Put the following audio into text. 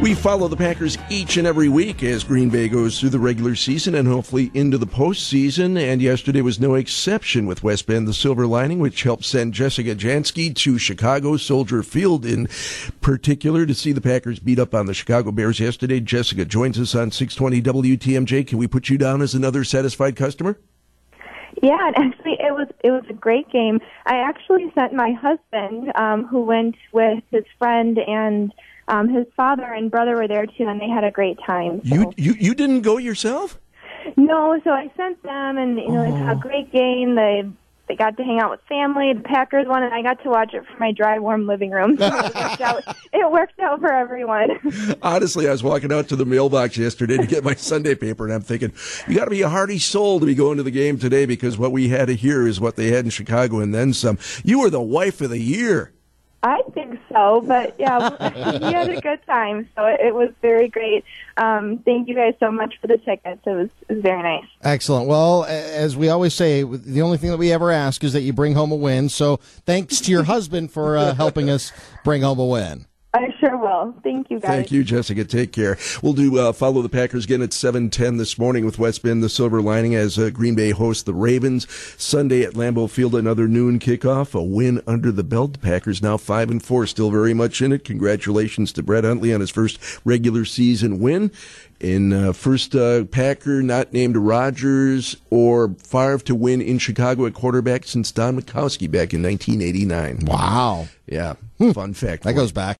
We follow the Packers each and every week as Green Bay goes through the regular season and hopefully into the postseason. And yesterday was no exception with West Bend, the silver lining, which helped send Jessica Jansky to Chicago, Soldier Field in particular, to see the Packers beat up on the Chicago Bears yesterday. Jessica joins us on 620 WTMJ. Can we put you down as another satisfied customer? Yeah, and actually, it was it was a great game. I actually sent my husband, um, who went with his friend and um, his father and brother were there too, and they had a great time. So. You you you didn't go yourself? No, so I sent them, and you know, oh. it's a great game. They they got to hang out with family. The Packers won, and I got to watch it from my dry, warm living room. So it, worked out, it worked out for everyone. Honestly, I was walking out to the mailbox yesterday to get my Sunday paper, and I'm thinking, you got to be a hearty soul to be going to the game today because what we had here is what they had in Chicago, and then some. You were the wife of the year. I think so, but yeah, we had a good time, so it was very great. Um, thank you guys so much for the tickets. It was, it was very nice. Excellent. Well, as we always say, the only thing that we ever ask is that you bring home a win. So thanks to your husband for uh, helping us bring home a win. I sure will. Thank you, guys. Thank you, Jessica. Take care. We'll do uh, follow the Packers again at seven ten this morning with West Bend, the Silver Lining, as uh, Green Bay hosts the Ravens Sunday at Lambeau Field. Another noon kickoff, a win under the belt. The Packers now five and four, still very much in it. Congratulations to Brett Hundley on his first regular season win. In uh, first uh, Packer not named Rodgers or Favre to win in Chicago at quarterback since Don Majkowski back in 1989. Wow. Yeah, fun fact. That goes back.